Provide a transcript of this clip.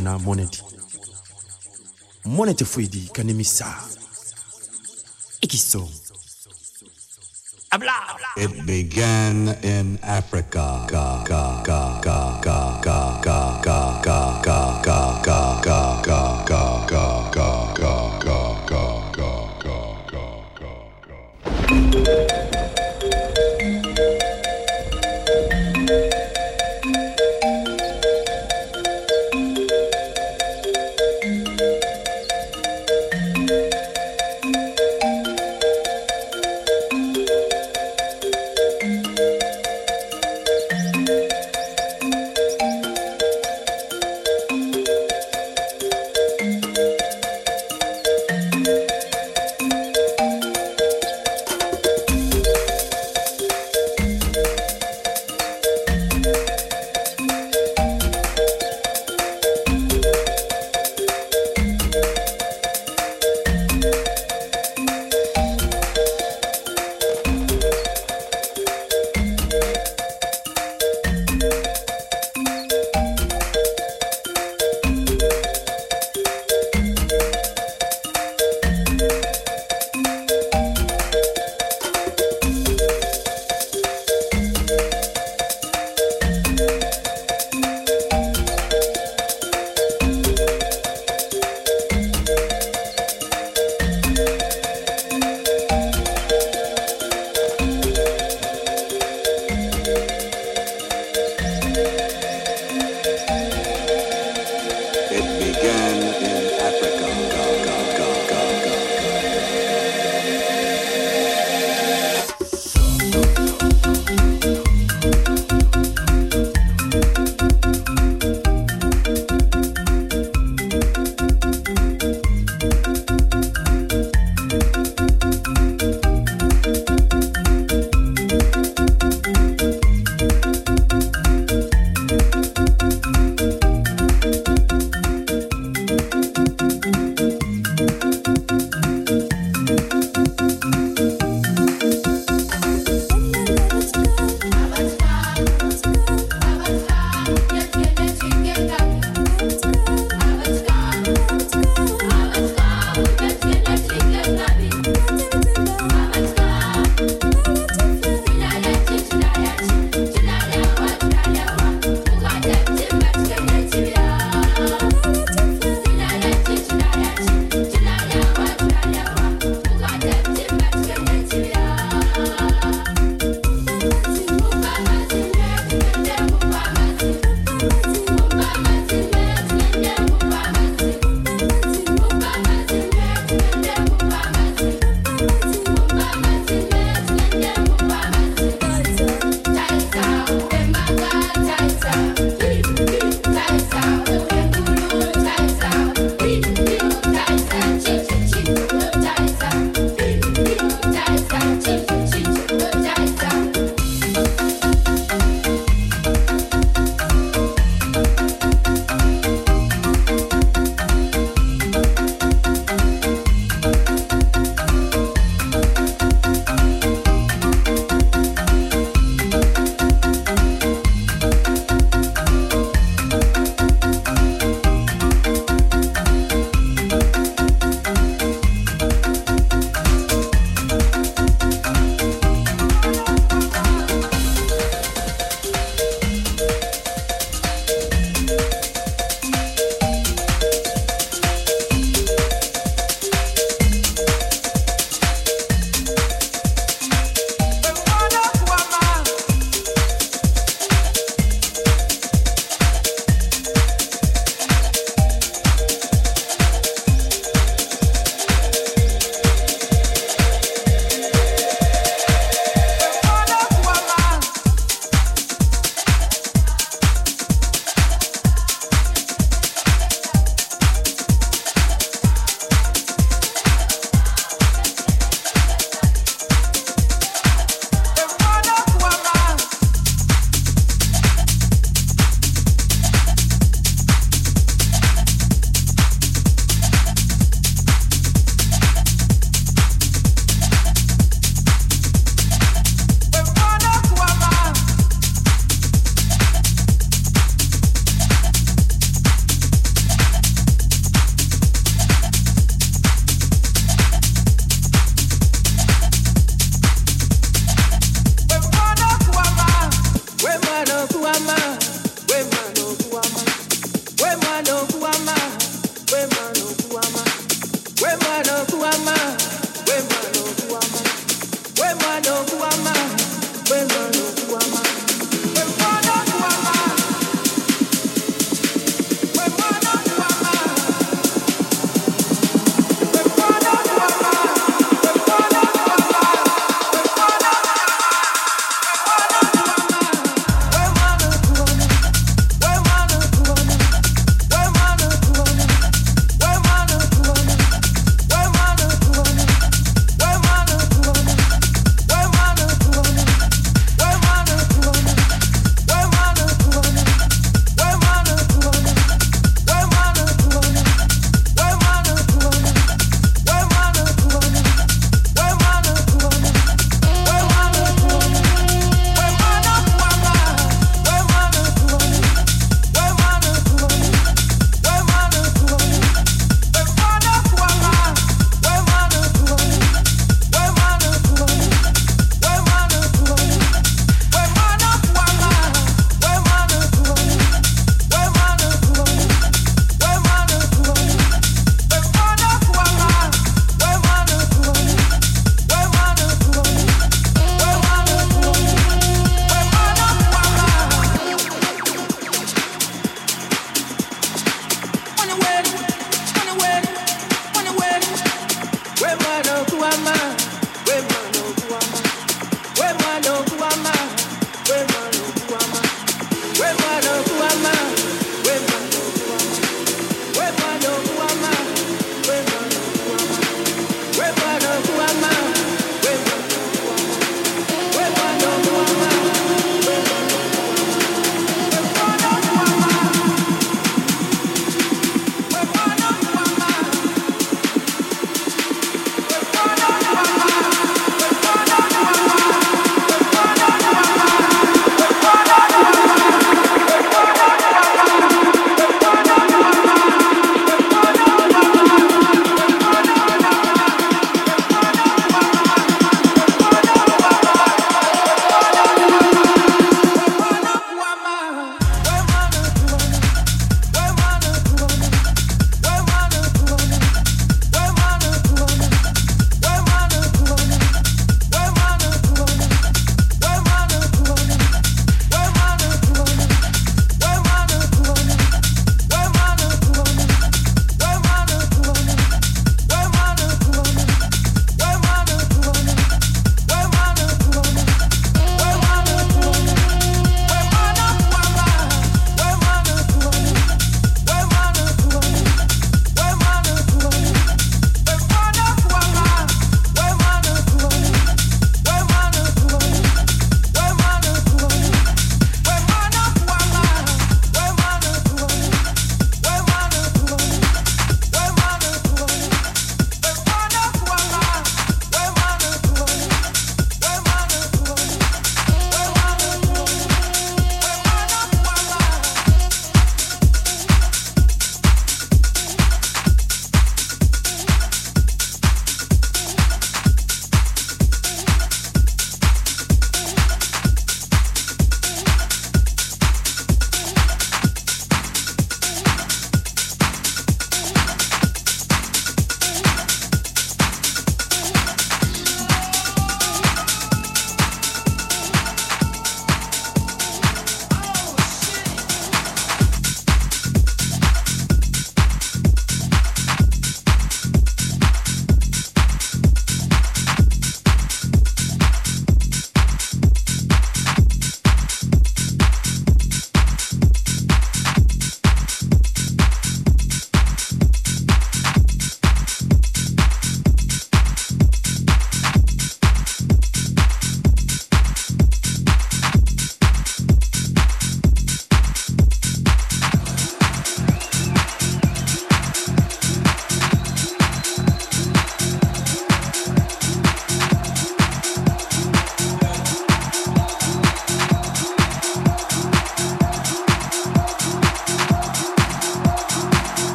na monedi monete foidi kanemisa ikiso abla It began in Africa. Ga, ga, ga, ga, ga, ga, ga, ga, ga, ga, ga, ga,